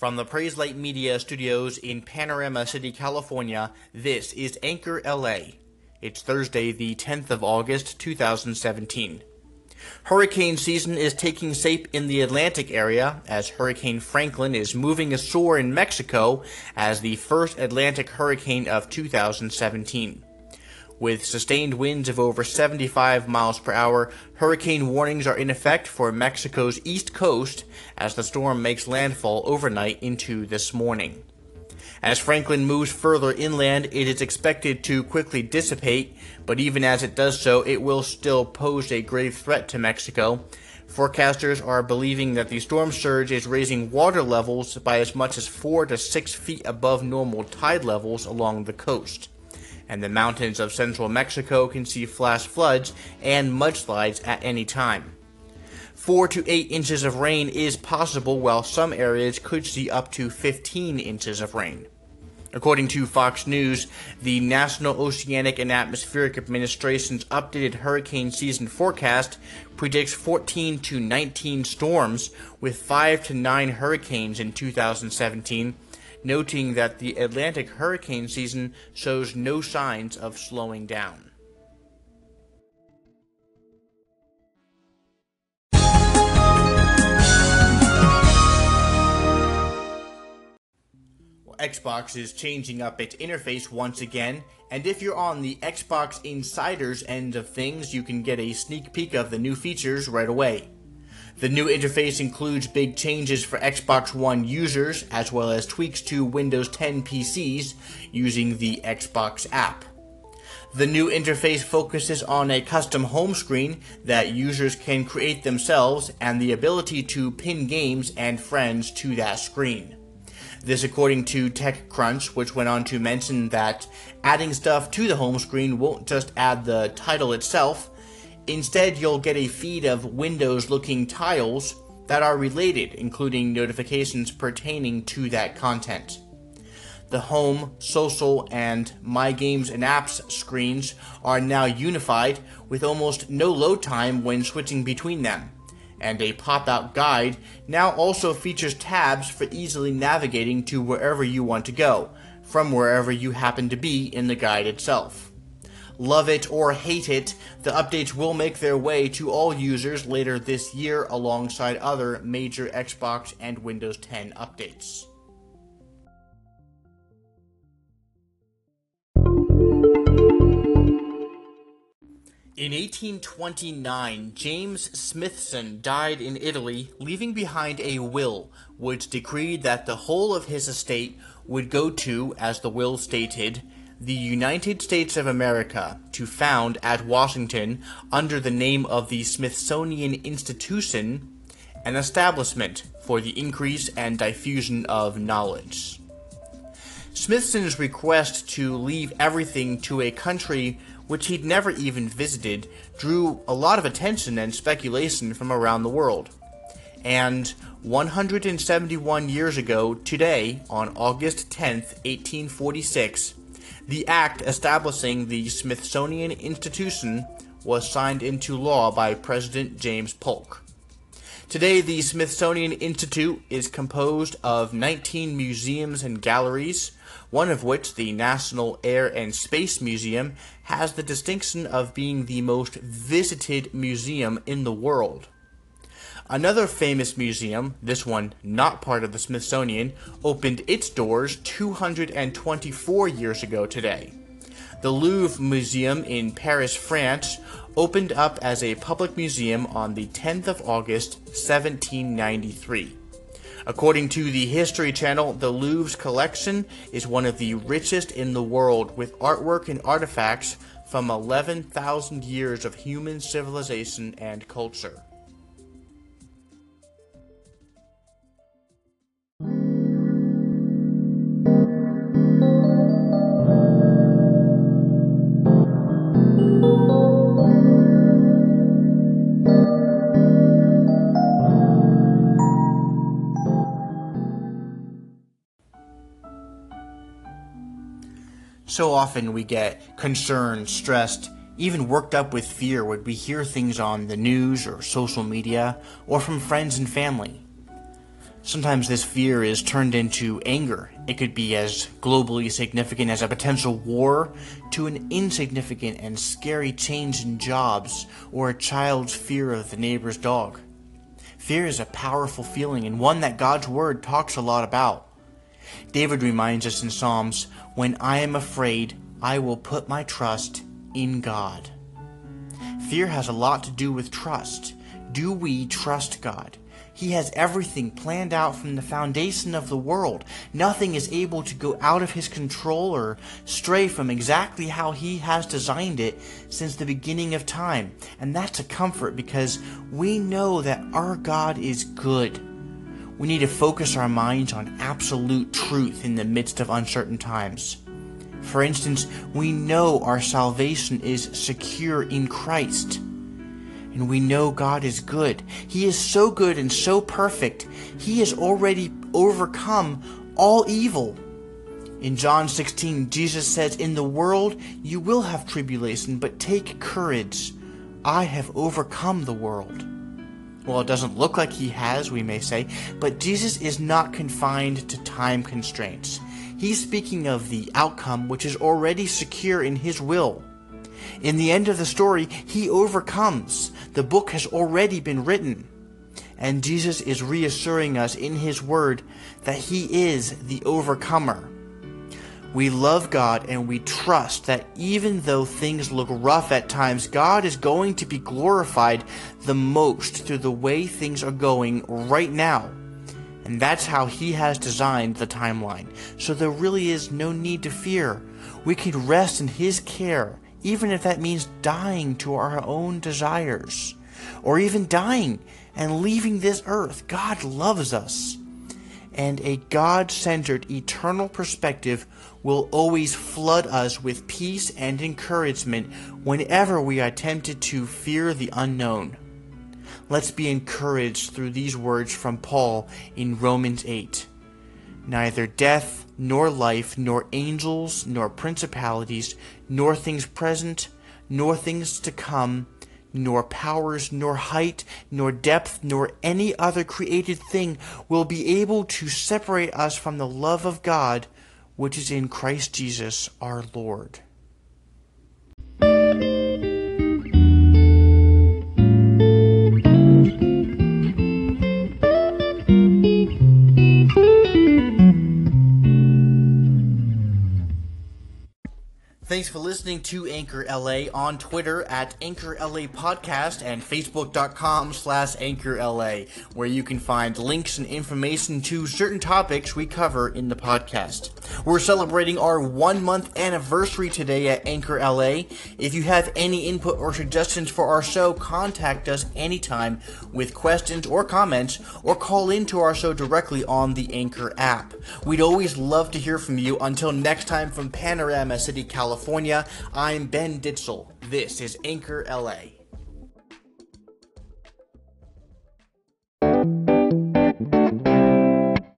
From the Praise Light Media studios in Panorama City, California, this is Anchor LA. It's Thursday, the 10th of August, 2017. Hurricane season is taking shape in the Atlantic area as Hurricane Franklin is moving ashore in Mexico as the first Atlantic hurricane of 2017. With sustained winds of over 75 miles per hour, hurricane warnings are in effect for Mexico's east coast as the storm makes landfall overnight into this morning. As Franklin moves further inland, it is expected to quickly dissipate, but even as it does so, it will still pose a grave threat to Mexico. Forecasters are believing that the storm surge is raising water levels by as much as 4 to 6 feet above normal tide levels along the coast and the mountains of central Mexico can see flash floods and mudslides at any time. 4 to 8 inches of rain is possible, while some areas could see up to 15 inches of rain. According to Fox News, the National Oceanic and Atmospheric Administration's updated hurricane season forecast predicts 14 to 19 storms with 5 to 9 hurricanes in 2017 noting that the Atlantic hurricane season shows no signs of slowing down. Xbox is changing up its interface once again, and if you're on the Xbox Insiders end of things, you can get a sneak peek of the new features right away. The new interface includes big changes for Xbox One users, as well as tweaks to Windows 10 PCs using the Xbox app. The new interface focuses on a custom home screen that users can create themselves and the ability to pin games and friends to that screen. This according to TechCrunch, which went on to mention that adding stuff to the home screen won't just add the title itself, Instead, you'll get a feed of Windows looking tiles that are related, including notifications pertaining to that content. The Home, Social, and My Games and Apps screens are now unified with almost no load time when switching between them. And a pop out guide now also features tabs for easily navigating to wherever you want to go, from wherever you happen to be in the guide itself. Love it or hate it, the updates will make their way to all users later this year alongside other major Xbox and Windows 10 updates. In 1829, James Smithson died in Italy, leaving behind a will which decreed that the whole of his estate would go to, as the will stated, the United States of America to found at Washington under the name of the Smithsonian Institution an establishment for the increase and diffusion of knowledge. Smithson's request to leave everything to a country which he'd never even visited drew a lot of attention and speculation from around the world. And 171 years ago, today, on August 10th, 1846, the act establishing the Smithsonian Institution was signed into law by President James Polk. Today, the Smithsonian Institute is composed of 19 museums and galleries, one of which, the National Air and Space Museum, has the distinction of being the most visited museum in the world. Another famous museum, this one not part of the Smithsonian, opened its doors 224 years ago today. The Louvre Museum in Paris, France, opened up as a public museum on the 10th of August, 1793. According to the History Channel, the Louvre's collection is one of the richest in the world, with artwork and artifacts from 11,000 years of human civilization and culture. So often we get concerned, stressed, even worked up with fear when we hear things on the news or social media or from friends and family. Sometimes this fear is turned into anger. It could be as globally significant as a potential war to an insignificant and scary change in jobs or a child's fear of the neighbor's dog. Fear is a powerful feeling and one that God's Word talks a lot about. David reminds us in Psalms, When I am afraid, I will put my trust in God. Fear has a lot to do with trust. Do we trust God? He has everything planned out from the foundation of the world. Nothing is able to go out of his control or stray from exactly how he has designed it since the beginning of time. And that's a comfort because we know that our God is good. We need to focus our minds on absolute truth in the midst of uncertain times. For instance, we know our salvation is secure in Christ and we know God is good. He is so good and so perfect. He has already overcome all evil. In John 16, Jesus says, In the world you will have tribulation, but take courage. I have overcome the world. Well, it doesn't look like he has, we may say, but Jesus is not confined to time constraints. He's speaking of the outcome which is already secure in his will. In the end of the story, he overcomes. The book has already been written. And Jesus is reassuring us in his word that he is the overcomer. We love God and we trust that even though things look rough at times, God is going to be glorified the most through the way things are going right now. And that's how He has designed the timeline. So there really is no need to fear. We can rest in His care even if that means dying to our own desires, or even dying and leaving this earth. God loves us. And a God centered eternal perspective will always flood us with peace and encouragement whenever we are tempted to fear the unknown. Let's be encouraged through these words from Paul in Romans 8. Neither death, nor life, nor angels, nor principalities, nor things present, nor things to come, nor powers, nor height, nor depth, nor any other created thing will be able to separate us from the love of God which is in Christ Jesus our Lord. Thanks for listening to Anchor LA on Twitter at Anchor LA Podcast and Facebook.com slash Anchor LA, where you can find links and information to certain topics we cover in the podcast. We're celebrating our one month anniversary today at Anchor LA. If you have any input or suggestions for our show, contact us anytime with questions or comments, or call into our show directly on the Anchor app. We'd always love to hear from you. Until next time from Panorama City, California. California. I'm Ben Ditzel. This is Anchor LA.